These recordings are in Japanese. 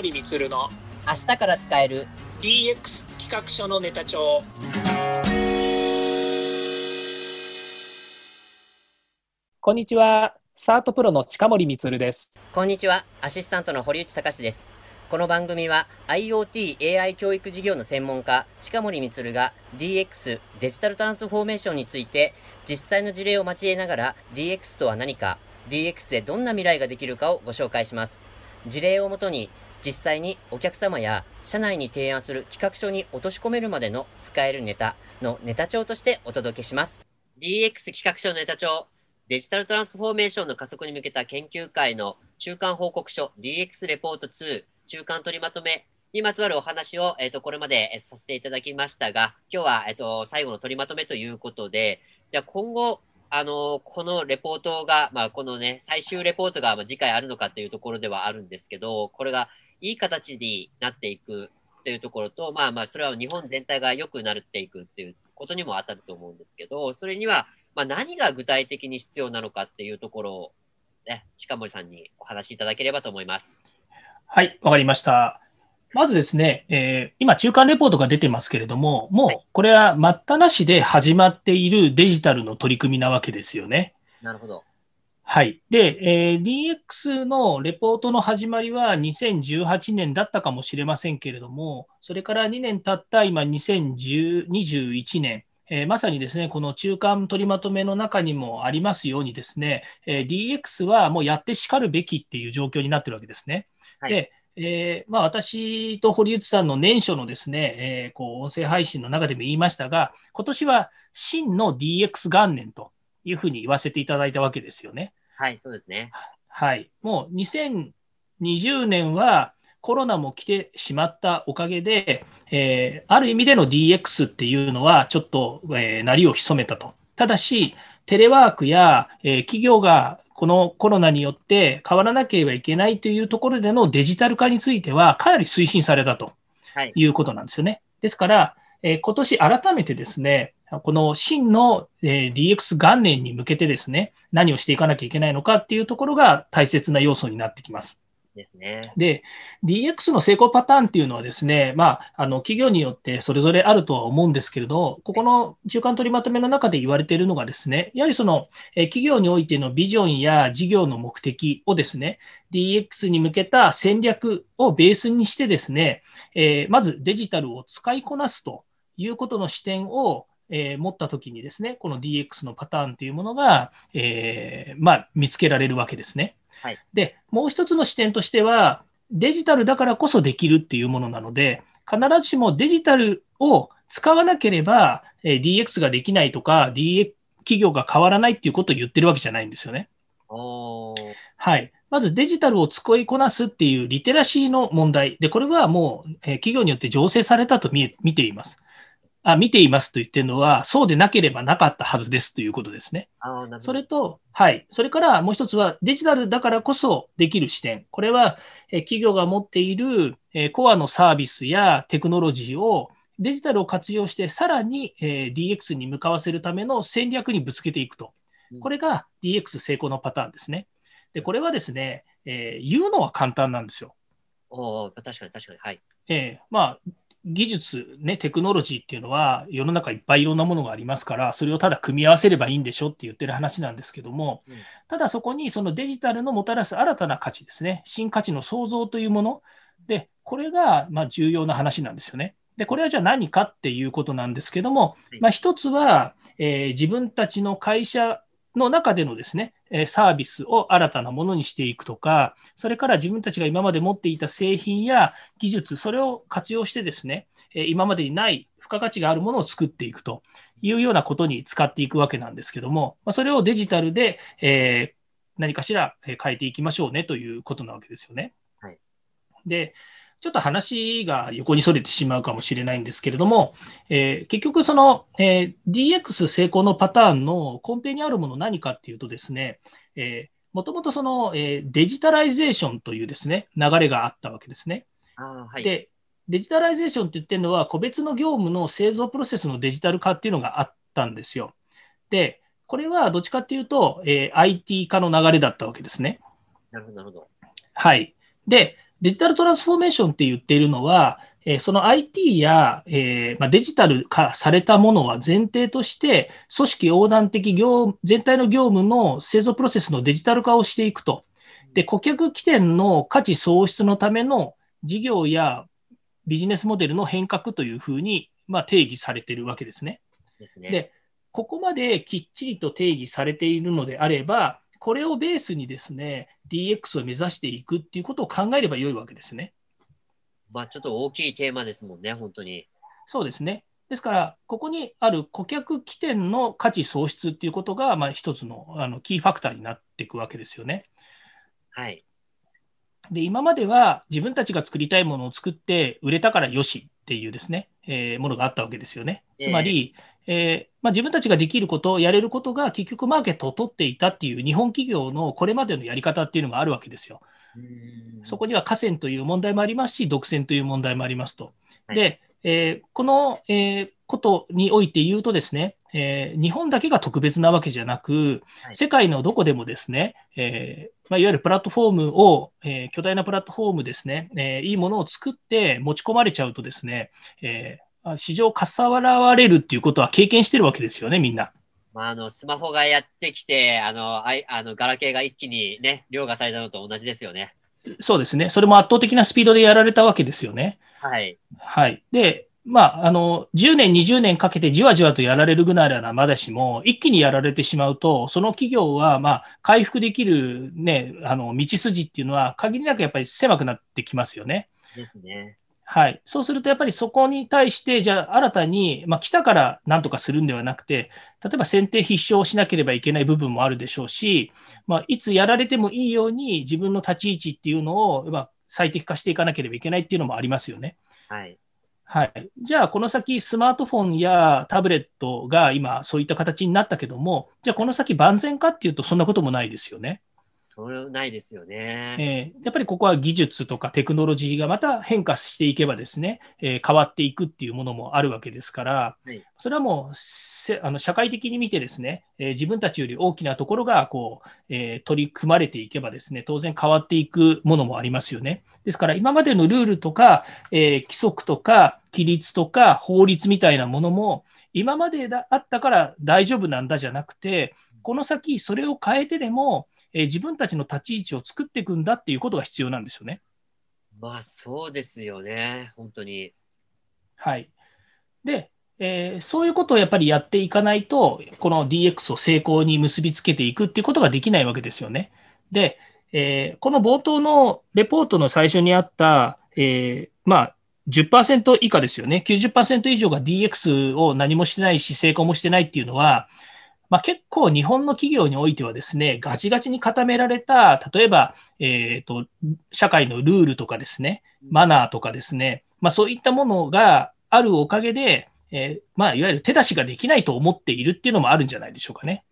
森充の明日から使える DX 企画書のネタ帳。こんにちは。サートプロの近森充です。こんにちは。アシスタントの堀内隆です。この番組は IoT AI 教育事業の専門家近森充が DX デジタルトランスフォーメーションについて実際の事例を交えながら DX とは何か DX でどんな未来ができるかをご紹介します。事例をもとに実際にお客様や社内に提案する企画書に落とし込めるまでの使えるネタのネタ帳としてお届けします。DX 企画書のネタ帳、デジタルトランスフォーメーションの加速に向けた研究会の中間報告書 DX レポート2中間取りまとめにまつわるお話を、え、ー、と、これまで、させていただきましたが、今日は、え、ー、と、最後の取りまとめということで、じゃあ今後、あの、このレポートが、まあ、このね、最終レポートが、ま、次回あるのかっていうところではあるんですけど、これがいい形になっていくっていうところと、まあまあ、それは日本全体が良くなっていくっていうことにも当たると思うんですけど、それには、まあ、何が具体的に必要なのかっていうところを、ね、近森さんにお話しいただければと思います。はい、わかりました。まずですね、えー、今、中間レポートが出てますけれども、もうこれは待ったなしで始まっているデジタルの取り組みなわけですよね。なるほど。はい。で、えー、DX のレポートの始まりは2018年だったかもしれませんけれども、それから2年経った今2021年、えー、まさにですね、この中間取りまとめの中にもありますようにですね、えー、DX はもうやってしかるべきっていう状況になってるわけですね。はい、で、えー、まあ、私と堀内さんの年初のですね、えー、こう音声配信の中でも言いましたが、今年は真の DX 元年というふうに言わせていただいたわけですよね。はい、そうですね。はい。もう2020年はコロナも来てしまったおかげで、えー、ある意味での DX っていうのはちょっと、えー、鳴りを潜めたと。ただし、テレワークや、えー、企業がこのコロナによって変わらなければいけないというところでのデジタル化についてはかなり推進されたということなんですよね。はい、ですから、えー、今年改めてですね、この真の、えー、DX 元年に向けてですね、何をしていかなきゃいけないのかっていうところが大切な要素になってきます。ですね。で、DX の成功パターンっていうのはですね、まあ、あの企業によってそれぞれあるとは思うんですけれど、ここの中間取りまとめの中で言われているのがですね、やはりその、え企業においてのビジョンや事業の目的をですね、DX に向けた戦略をベースにしてですね、えー、まずデジタルを使いこなすということの視点をえー、持ったときにですね、この DX のパターンというものが、えー、まあ、見つけられるわけですね。はい、で、もう一つの視点としては、デジタルだからこそできるっていうものなので、必ずしもデジタルを使わなければ、えー、DX ができないとか、DX 企業が変わらないっていうことを言ってるわけじゃないんですよね。はい。まずデジタルを使いこなすっていうリテラシーの問題。で、これはもう、えー、企業によって醸成されたと見見ています。あ見ていますと言ってるのは、そうでなければなかったはずですということですね。それと、はい。それからもう一つは、デジタルだからこそできる視点。これは、え企業が持っている、えコアのサービスやテクノロジーをデジタルを活用して、さらに、え DX に向かわせるための戦略にぶつけていくと。これが DX 成功のパターンですね。で、これはですね、えー、言うのは簡単なんですよ。お確かに確かに。はい。えー、まあ、技術、ね、テクノロジーっていうのは世の中いっぱいいろんなものがありますから、それをただ組み合わせればいいんでしょって言ってる話なんですけども、うん、ただそこにそのデジタルのもたらす新たな価値ですね、新価値の創造というもの、で、これがま重要な話なんですよね。で、これはじゃあ何かっていうことなんですけども、まあ、一つは、えー、自分たちの会社の中でのですね、サービスを新たなものにしていくとか、それから自分たちが今まで持っていた製品や技術、それを活用してですね、今までにない付加価値があるものを作っていくというようなことに使っていくわけなんですけども、それをデジタルで何かしら変えていきましょうねということなわけですよね。はい、で、ちょっと話が横にそれてしまうかもしれないんですけれども、えー、結局その、えー、DX 成功のパターンの根底にあるもの何かっていうとですね、えー、もともとその、えー、デジタライゼーションというですね、流れがあったわけですね。あはい、で、デジタライゼーションって言ってるのは、個別の業務の製造プロセスのデジタル化っていうのがあったんですよ。で、これはどっちかっていうと、えー、IT 化の流れだったわけですね。なるほど、なるほど。はい。で、デジタルトランスフォーメーションって言っているのは、えー、その IT や、えーまあ、デジタル化されたものは前提として、組織横断的業全体の業務の製造プロセスのデジタル化をしていくと。で、顧客起点の価値創出のための事業やビジネスモデルの変革というふうに、まあ、定義されているわけですね。ですね。で、ここまできっちりと定義されているのであれば、これをベースにですね、DX を目指していくっていうことを考えればよいわけですね。まあ、ちょっと大きいテーマですもんね、本当に。そうですね。ですから、ここにある顧客起点の価値創出っていうことが、まあ、一つのあのキーファクターになっていくわけですよね。はい。で、今までは自分たちが作りたいものを作って売れたからよしっていうですね、えー、ものがあったわけですよね。つまり、えー、えー、まあ、自分たちができること、やれることが結局マーケットを取っていたっていう日本企業のこれまでのやり方っていうのがあるわけですよ。そこには河川という問題もありますし、独占という問題もありますと。で、えー、この、えー、ことにおいて言うとですね、えー、日本だけが特別なわけじゃなく、世界のどこでもですね、えまあ、いわゆるプラットフォームを、え巨大なプラットフォームですね、えいいものを作って持ち込まれちゃうとですね、え市場かさわられるっていうことは経験してるわけですよね、みんな。まあ、あの、スマホがやってきて、あの、あいあのガラケーが一気にね、凌駕されたのと同じですよね。そうですね。それも圧倒的なスピードでやられたわけですよね。はい。はい。で、まあ、あの、10年、20年かけてじわじわとやられるぐらいならまだしも、一気にやられてしまうと、その企業は、まあ、回復できるね、あの、道筋っていうのは、限りなくやっぱり狭くなってきますよね。ですね。はい。そうすると、やっぱりそこに対して、じゃあ、新たに、まあ、来たからなんとかするんではなくて、例えば選定必勝しなければいけない部分もあるでしょうし、まあ、いつやられてもいいように、自分の立ち位置っていうのを、まあ、最適化していかなければいけないっていうのもありますよね。はい。はい。じゃあ、この先、スマートフォンやタブレットが今、そういった形になったけども、じゃあ、この先、万全かっていうと、そんなこともないですよね。それないですよね、えー、やっぱりここは技術とかテクノロジーがまた変化していけばですね、えー、変わっていくっていうものもあるわけですから、はい、それはもうあの社会的に見てですね、えー、自分たちより大きなところがこう、えー、取り組まれていけばですね、当然変わっていくものもありますよね。ですから今までのルールとか、えー、規則とか規律とか法律みたいなものも今までだあったから大丈夫なんだじゃなくて、この先それを変えてでも、え自分たちの立ち位置を作っていくんだっていうことが必要なんですよね。まあそうですよね、本当に。はい。で、えー、そういうことをやっぱりやっていかないと、この DX を成功に結びつけていくっていうことができないわけですよね。で、えー、この冒頭のレポートの最初にあった、えー、まあ、10%以下ですよね。90%以上が DX を何もしてないし、成功もしてないっていうのは、まあ、結構日本の企業においてはですね、ガチガチに固められた、例えば、えーと、社会のルールとかですね、マナーとかですね、まあ、そういったものがあるおかげで、えー、まあ、いわゆる手出しができないと思っているっていうのもあるんじゃないでしょうかね。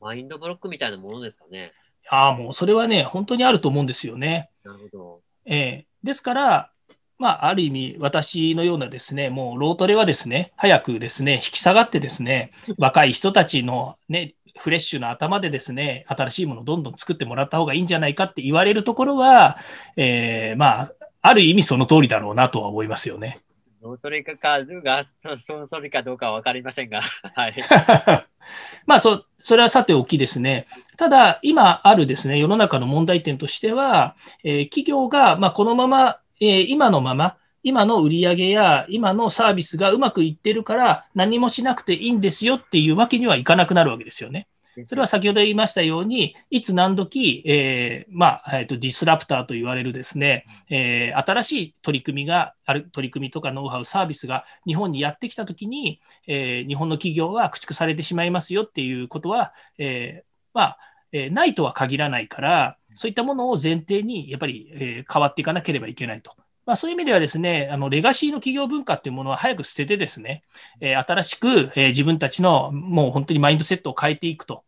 マインドブロックみたいなものですかね。ああ、もうそれはね、本当にあると思うんですよね。なるほど。えー、ですから、まあ、ある意味、私のようなですね、もうロートレはですね、早くですね、引き下がってですね、若い人たちのね、フレッシュな頭でですね、新しいものをどんどん作ってもらった方がいいんじゃないかって言われるところは、えー、まあ、ある意味その通りだろうなとは思いますよね。ロートレかがその通りかどうかは分かりませんが、はい。まあそ、それはさておきですね。ただ、今あるですね、世の中の問題点としては、えー、企業が、まあ、このまま、えー、今のまま、今の売り上げや今のサービスがうまくいってるから何もしなくていいんですよっていうわけにはいかなくなるわけですよね。それは先ほど言いましたように、いつ何時、えー、まあ、えーと、ディスラプターと言われるですね、えー、新しい取り組みがある、取り組みとかノウハウ、サービスが日本にやってきたときに、えー、日本の企業は駆逐されてしまいますよっていうことは、えまあ、えないとは限らないから、そういったものを前提にやっぱり、え変わっていかなければいけないと。まあ、そういう意味ではですね、あのレガシーの企業文化っていうものは早く捨ててですね、え新しく、え自分たちのもう本当にマインドセットを変えていくと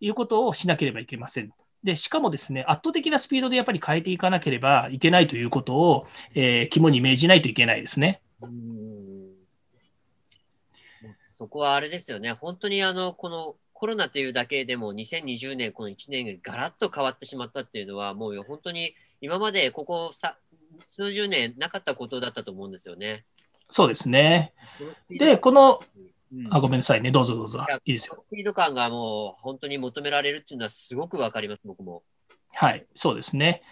いうことをしなければいけません。で、しかもですね、圧倒的なスピードでやっぱり変えていかなければいけないということを、えー、肝に銘じないといけないですね。うんそこはあれですよね、本当にあのこのコロナというだけでも2020年、この1年がガラッと変わってしまったっていうのは、もう本当に今までここさ数十年なかったことだったと思うんですよね。そうですね。で、この、うんあ、ごめんなさいね。どうぞどうぞいいですよ。スピード感がもう本当に求められるっていうのはすごくわかります、僕も。はい、そうですね。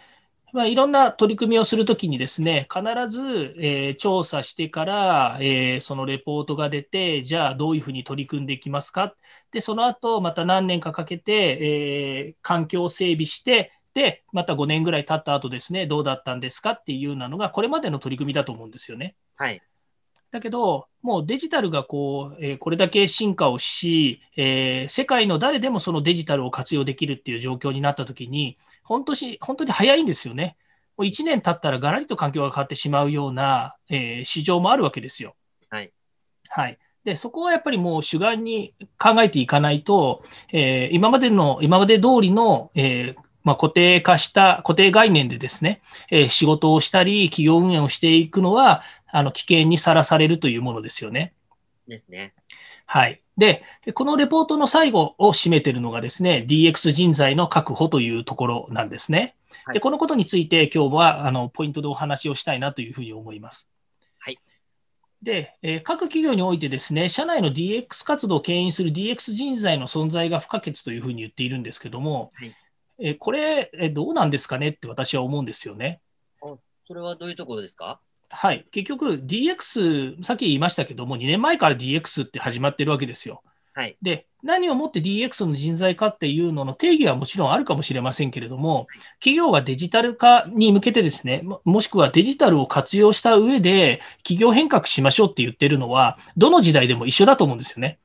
まあ、いろんな取り組みをするときにですね、必ず、えー調査してから、えーそのレポートが出て、じゃあどういうふうに取り組んでいきますか？で、その後、また何年かかけて、えー環境を整備して、で、また5年ぐらい経った後ですね、どうだったんですか？っていうようなのが、これまでの取り組みだと思うんですよね。はい。だけど、もうデジタルがこう、えーこれだけ進化をし、えー世界の誰でもそのデジタルを活用できるっていう状況になったときに、本当し本当に早いんですよね。もう1年経ったらがらりと環境が変わってしまうような、えー市場もあるわけですよ。はい。はい。で、そこはやっぱりもう主眼に考えていかないと、えー今までの、今まで通りの、えーまあ、固定化した、固定概念でですね、えー仕事をしたり、企業運営をしていくのは、あの危険にさらされるというものですよね。ですね。はい。で、このレポートの最後を占めているのがですね、DX 人材の確保というところなんですね。はいで、このことについて今日はあのポイントでお話をしたいなというふうに思います。はい。で、えー各企業においてですね、社内の DX 活動を牽引する DX 人材の存在が不可欠というふうに言っているんですけども、はいえーこれ、えーどうなんですかねって私は思うんですよね。それはどういうところですか？はい。結局 DX、さっき言いましたけども、2年前から DX って始まってるわけですよ。はい。で、何をもって DX の人材かっていうのの定義はもちろんあるかもしれませんけれども、企業がデジタル化に向けてですね、ももしくはデジタルを活用した上で企業変革しましょうって言ってるのは、どの時代でも一緒だと思うんですよね。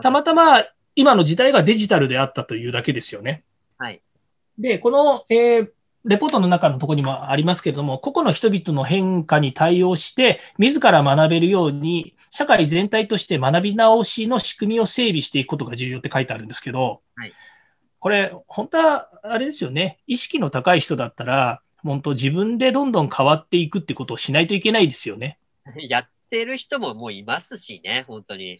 たまたま今の時代がデジタルであったというだけですよね。はい。で、この、えーレポートの中のところにもありますけれども、個々の人々の変化に対応して、自ら学べるように、社会全体として学び直しの仕組みを整備していくことが重要って書いてあるんですけど、はいこれ、本当はあれですよね、意識の高い人だったら、本当、自分でどんどん変わっていくってことをしないといけないですよね。やってる人ももういますしね、本当に。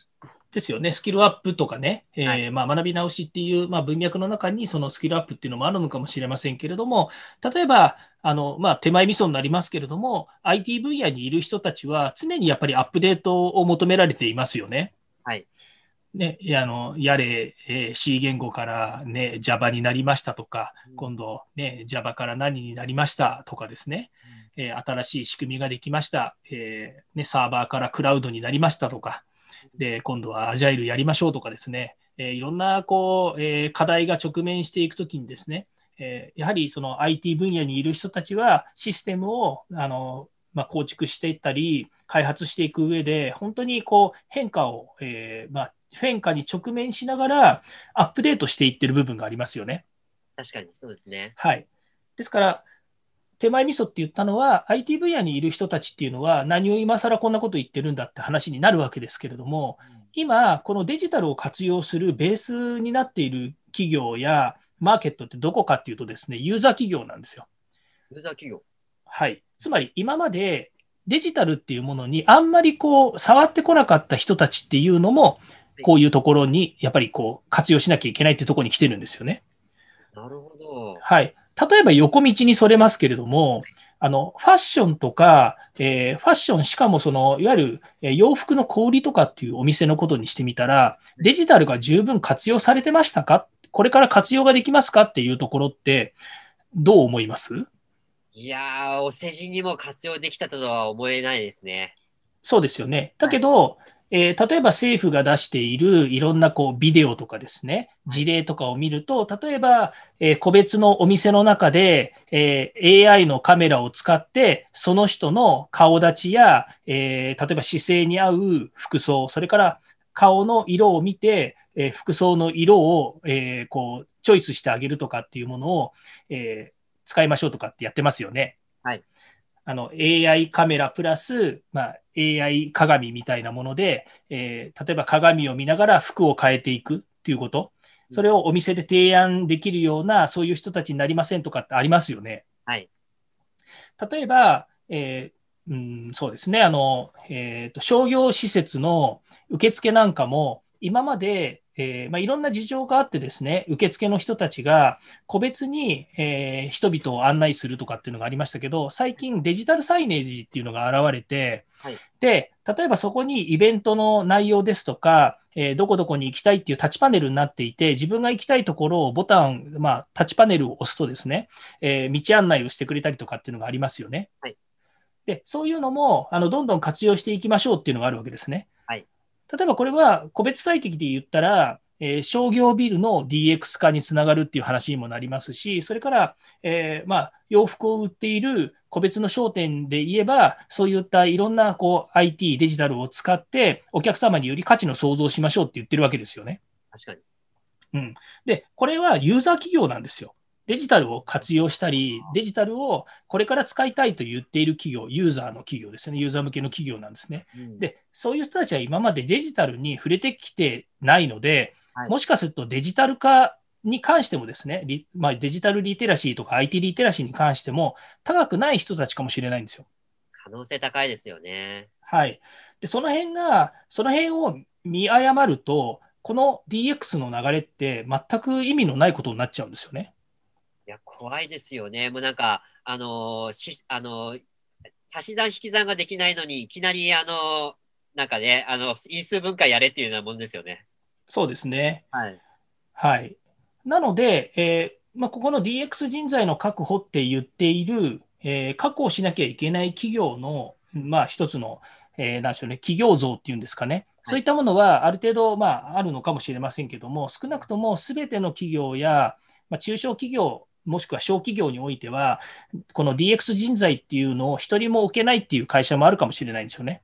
ですよね、スキルアップとかね、えーはい。まあ、学び直しっていう、まあ、文脈の中にそのスキルアップっていうのもあるのかもしれませんけれども、例えば、あのまあ、手前味噌になりますけれども、IT 分野にいる人たちは常にやっぱりアップデートを求められていますよね。はい。ね、あのやれ、えー C 言語から、ね、Java になりましたとか、うん。今度、ね、Java から何になりましたとかですね、えー新しい仕組みができました、えーね、サーバーからクラウドになりましたとか、で今度はアジャイルやりましょうとかですね、えーいろんなこう、えー課題が直面していくときにですね、えーやはりその IT 分野にいる人たちはシステムをあの、まあ、構築していったり、開発していく上で、本当にこう変化を、えーまあ、変化に直面しながらアップデートしていってる部分がありますよね。確かにそうですね。はい。ですから、手前味噌って言ったのは、IT 分野にいる人たちっていうのは、何を今更こんなこと言ってるんだって話になるわけですけれども、今、このデジタルを活用するベースになっている企業やマーケットってどこかっていうとですね、ユーザー企業なんですよ。ユーザー企業。はい。つまり、今までデジタルっていうものにあんまりこう、触ってこなかった人たちっていうのも、こういうところにやっぱりこう、活用しなきゃいけないっていうところに来てるんですよね。なるほど。はい。例えば横道にそれますけれども、あの、ファッションとか、えーファッション、しかもその、いわゆるえー洋服の小売りとかっていうお店のことにしてみたら、デジタルが十分活用されてましたか？これから活用ができますかっていうところって、どう思います？いやー、お世辞にも活用できたとは思えないですね。そうですよね。だけど、えー例えば政府が出しているいろんなこうビデオとかですね、事例とかを見ると、例えば、えー個別のお店の中で、えー AI のカメラを使って、その人の顔立ちや、えー例えば姿勢に合う服装、それから顔の色を見て、えー服装の色を、えーこうチョイスしてあげるとかっていうものを、えー使いましょうとかってやってますよね。はいあの AI カメラプラス、まあ、AI 鏡みたいなもので、えー例えば鏡を見ながら服を変えていくっていうこと、それをお店で提案できるような、そういう人たちになりませんとかってありますよね。はい。例えば、えーうん、そうですね、あの、えーと、商業施設の受付なんかも、今まで、えーまあ、いろんな事情があってですね、受付の人たちが個別に、えー、人々を案内するとかっていうのがありましたけど、最近デジタルサイネージっていうのが現れて、はい、で、例えばそこにイベントの内容ですとか、えー、どこどこに行きたいっていうタッチパネルになっていて、自分が行きたいところをボタン、まあ、タッチパネルを押すとですね、えー、道案内をしてくれたりとかっていうのがありますよね。はい、で、そういうのも、あの、どんどん活用していきましょうっていうのがあるわけですね。はい、例えばこれは個別最適で言ったら、えー、商業ビルの DX 化につながるっていう話にもなりますし、それから、えー、まあ、洋服を売っている個別の商店で言えば、そういったいろんなこう IT、デジタルを使って、お客様により価値の創造しましょうって言ってるわけですよね。確かに。うん。で、これはユーザー企業なんですよ。デジタルを活用したり、デジタルをこれから使いたいと言っている企業、ユーザーの企業ですね、ユーザー向けの企業なんですね。うん、で、そういう人たちは今までデジタルに触れてきてないので、はい、もしかするとデジタル化に関してもですね、まあ、デジタルリテラシーとか IT リテラシーに関しても高くない人たちかもしれないんですよ。可能性高いですよね。はい。で、その辺が、その辺を見誤ると、この DX の流れって全く意味のないことになっちゃうんですよね。いや、怖いですよね。もうなんか、あのし、あの足し算引き算ができないのに、いきなり、あのなんかね、あの、因数分解やれっていうようなもんですよね。そうですね。はい。はい。なので、えーまあ、ここの DX 人材の確保って言っている、えー、確保しなきゃいけない企業の、まあ、一つの、えー、なんでしょうね、企業像っていうんですかね。そういったものはある程度、まあ、あるのかもしれませんけども、少なくともすべての企業や、まあ、中小企業もしくは小企業においては、この DX 人材っていうのを一人も置けないっていう会社もあるかもしれないんですよね。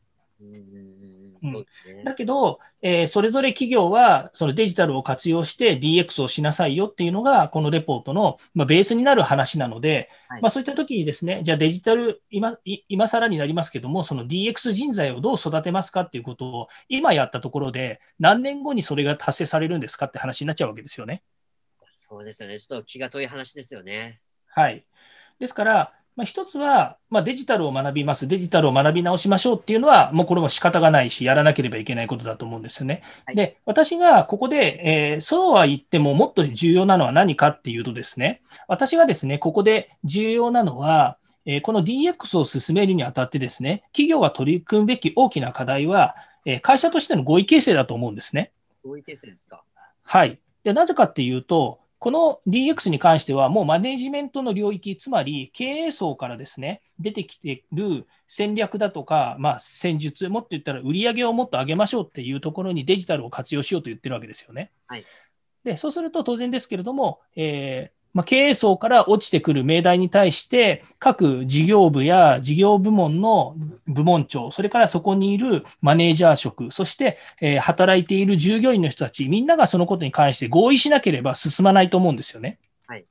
だけど、えー、それぞれ企業はそのデジタルを活用して DX をしなさいよっていうのが、このレポートの、まあ、ベースになる話なので、はい、まあ、そういった時にですね、じゃあデジタル今、今更になりますけども、その DX 人材をどう育てますかっていうことを、今やったところで、何年後にそれが達成されるんですかって話になっちゃうわけですよね。そうですよね。ちょっと気が遠い話ですよね。はい。ですから、まあ、一つは、まあ、デジタルを学びます、デジタルを学び直しましょうっていうのは、もうこれも仕方がないし、やらなければいけないことだと思うんですよね。はい、で、私がここで、えー、そうは言ってももっと重要なのは何かっていうとですね、私がですね、ここで重要なのは、えー、この DX を進めるにあたってですね、企業が取り組むべき大きな課題は、えー、会社としての合意形成だと思うんですね。合意形成ですか。はい。で、なぜかっていうと、この DX に関しては、もうマネジメントの領域、つまり経営層からですね、出てきている戦略だとか、まあ、戦術、もっと言ったら売り上げをもっと上げましょうっていうところにデジタルを活用しようと言ってるわけですよね。はい、でそうすると当然ですけれども、えー、まあ、経営層から落ちてくる命題に対して、各事業部や事業部門の部門長、それからそこにいるマネージャー職、そして、えー、働いている従業員の人たち、みんながそのことに関して合意しなければ進まないと思うんですよね。はい、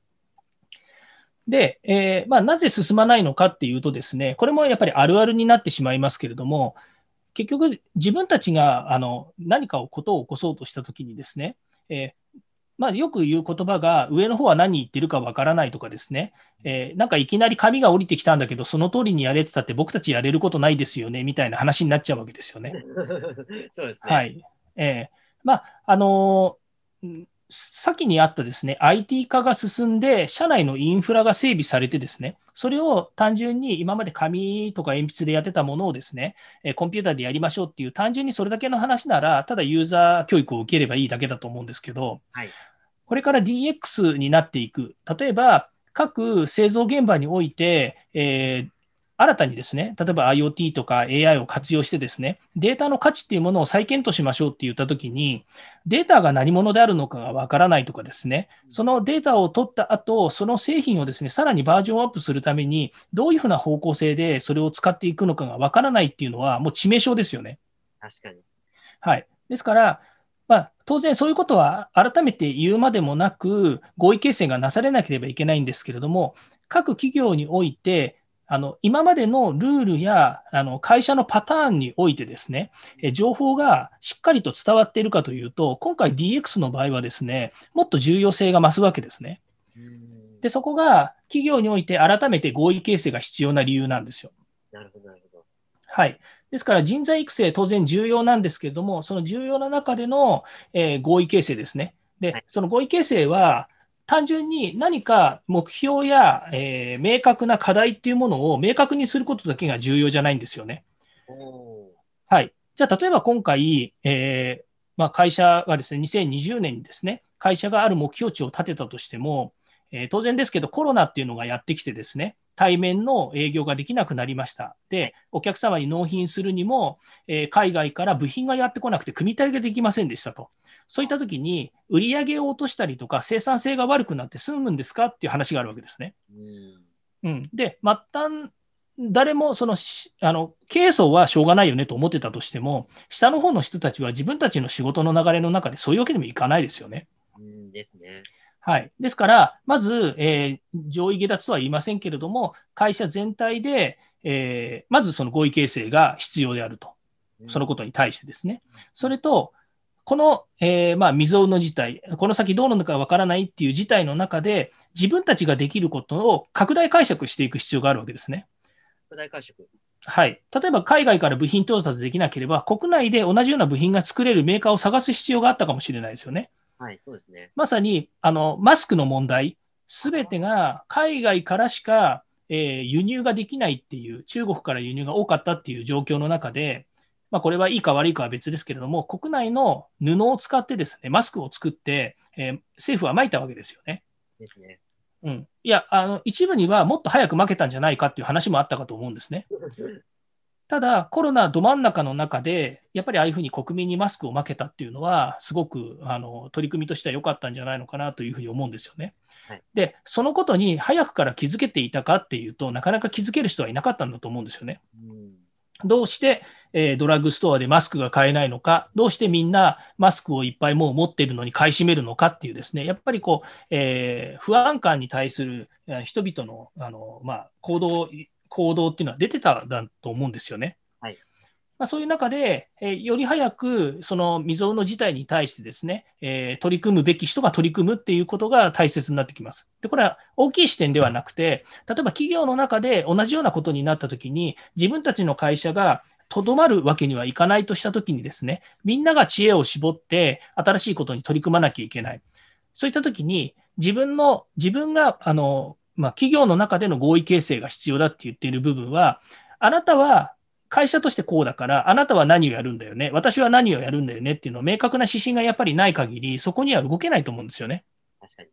で、えー、まあ、なぜ進まないのかっていうとですね、これもやっぱりあるあるになってしまいますけれども、結局自分たちがあの何かをことを起こそうとしたときにですね、えーまあ、よく言う言葉が、上の方は何言ってるかわからないとかですね、えー、なんかいきなり紙が降りてきたんだけど、その通りにやれてたって僕たちやれることないですよね、みたいな話になっちゃうわけですよね。そうですね。はい。えー、まあ、あのー、先にあったですね、IT 化が進んで、社内のインフラが整備されてですね、それを単純に今まで紙とか鉛筆でやってたものをですね、コンピューターでやりましょうっていう、単純にそれだけの話なら、ただユーザー教育を受ければいいだけだと思うんですけど、はい、これから DX になっていく。例えば、各製造現場において、えー、新たにですね、例えば IoT とか AI を活用してですね、データの価値っていうものを再検討しましょうって言ったときに、データが何者であるのかがわからないとかですね、そのデータを取った後、その製品をですね、さらにバージョンアップするために、どういうふうな方向性でそれを使っていくのかがわからないっていうのは、もう致命傷ですよね。確かに。はい。ですから、まあ、当然そういうことは改めて言うまでもなく、合意形成がなされなければいけないんですけれども、各企業において、あの今までのルールやあの会社のパターンにおいてですね、情報がしっかりと伝わっているかというと、今回 DX の場合はですね、もっと重要性が増すわけですね。で、そこが企業において改めて合意形成が必要な理由なんですよ。なるほど、なるほど。はい。ですから人材育成、当然重要なんですけれども、その重要な中での、えー、合意形成ですね。で、はい、その合意形成は、単純に何か目標や、えー、明確な課題っていうものを明確にすることだけが重要じゃないんですよね。はい。じゃあ、例えば今回、えーまあ、会社がですね、2020年にですね、会社がある目標値を立てたとしても、えー、当然ですけど、コロナっていうのがやってきてですね、対面の営業ができなくなりました。で、お客様に納品するにも、えー、海外から部品がやってこなくて、組み立てができませんでしたと。そういったときに、売り上げを落としたりとか、生産性が悪くなって済むんですかっていう話があるわけですね。うん、で、末端、誰もそのあの経営層はしょうがないよねと思ってたとしても、下の方の人たちは自分たちの仕事の流れの中でそういうわけにもいかないですよね。うんですね。はい。ですから、まず、えー、上位下脱とは言いませんけれども、会社全体で、えー、まずその合意形成が必要であると。そのことに対してですね。それと、この、えー、まあ、未曾有の事態、この先どうなのかわからないっていう事態の中で、自分たちができることを拡大解釈していく必要があるわけですね。拡大解釈はい。例えば海外から部品調達できなければ、国内で同じような部品が作れるメーカーを探す必要があったかもしれないですよね。はい、そうですね。まさに、あの、マスクの問題、すべてが海外からしか、えー、輸入ができないっていう、中国から輸入が多かったっていう状況の中で、まあ、これはいいか悪いかは別ですけれども、国内の布を使ってですね、マスクを作って、えー、政府はまいたわけですよね。ですね。うん。いや、あの、一部にはもっと早く負けたんじゃないかっていう話もあったかと思うんですね。ただ、コロナど真ん中の中で、やっぱりああいうふうに国民にマスクを負けたっていうのは、すごくあの取り組みとしては良かったんじゃないのかなというふうに思うんですよね。はい、で、そのことに早くから気づけていたかっていうとなかなか気づける人はいなかったんだと思うんですよね。うんどうして、えー、ドラッグストアでマスクが買えないのか、どうしてみんなマスクをいっぱいもう持っているのに買い占めるのかっていうですね、やっぱりこう、えー、不安感に対する人々のあの、まあ、行動行動っていうのは出てただと思うんですよね。はいまあ、そういう中で、えー、より早くその未曾有の事態に対してですね、えー、取り組むべき人が取り組むっていうことが大切になってきます。で、これは大きい視点ではなくて、例えば企業の中で同じようなことになったときに、自分たちの会社がとどまるわけにはいかないとしたときにですね、みんなが知恵を絞って新しいことに取り組まなきゃいけない。そういったときに、自分の、自分が、あの、まあ、企業の中での合意形成が必要だって言っている部分は、あなたは会社としてこうだから、あなたは何をやるんだよね、私は何をやるんだよねっていうのを明確な指針がやっぱりない限り、そこには動けないと思うんですよね。確かに。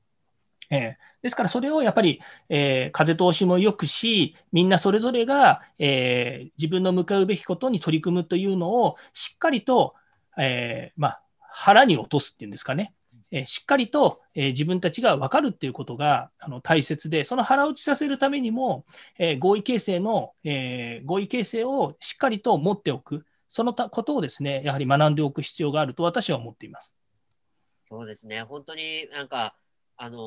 えー、ですからそれをやっぱり、えー、風通しも良くし、みんなそれぞれが、えー、自分の向かうべきことに取り組むというのをしっかりと、えまあ、腹に落とすっていうんですかね、えしっかりと、え自分たちが分かるっていうことがあの大切で、その腹落ちさせるためにも、え合意形成の、え合意形成をしっかりと持っておく、そのたことをですね、やはり学んでおく必要があると私は思っています。そうですね、本当になんか、あの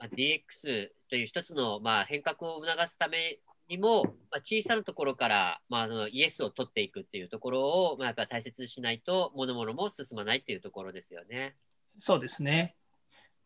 ー、DX という一つの、まあ、変革を促すためにも、まあ、小さなところから、まあ、あのイエスを取っていくっていうところを、まあ、やっぱ大切にしないと、物々も進まないっていうところですよね。そうですね。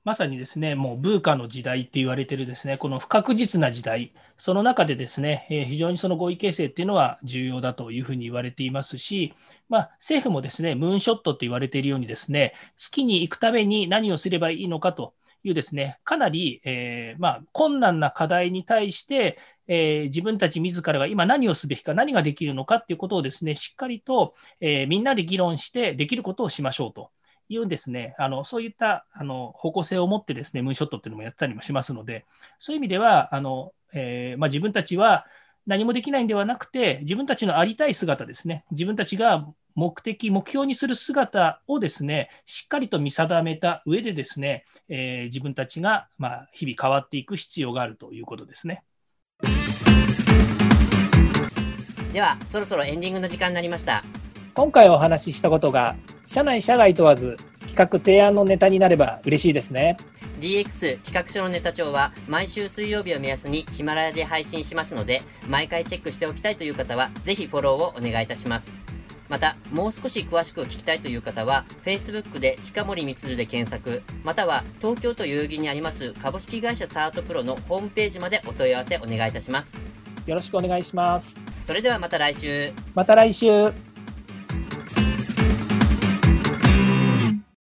まさにですね、もうブーカの時代って言われてるですね、この不確実な時代、その中でですね、え非常にその合意形成っていうのは重要だというふうに言われていますし、まあ、政府もですね、ムーンショットと言われているようにですね、月に行くために何をすればいいのかというですね、かなり、えー、まあ、困難な課題に対して、えー、自分たち自らが今何をすべきか、何ができるのかっていうことをですね、しっかりと、え、みんなで議論してできることをしましょうと。いうですね、あのそういったあの方向性を持ってですね、ムーンショットっていうのもやったりもしますので、そういう意味では、あのえー、まあ、自分たちは何もできないんではなくて、自分たちのありたい姿ですね、自分たちが目的、目標にする姿をですね、しっかりと見定めた上でですね、えー、自分たちが、まあ、日々変わっていく必要があるということですね。では、そろそろエンディングの時間になりました。今回お話ししたことが社内社外問わず企画提案のネタになれば嬉しいですね DX 企画書のネタ帳は毎週水曜日を目安にヒマラヤで配信しますので毎回チェックしておきたいという方はぜひフォローをお願いいたしますまたもう少し詳しく聞きたいという方は Facebook で近森光で検索または東京都代々木にあります株式会社サートプロのホームページまでお問い合わせお願いいたしますよろしくお願いしますそれではまた来週。また来週。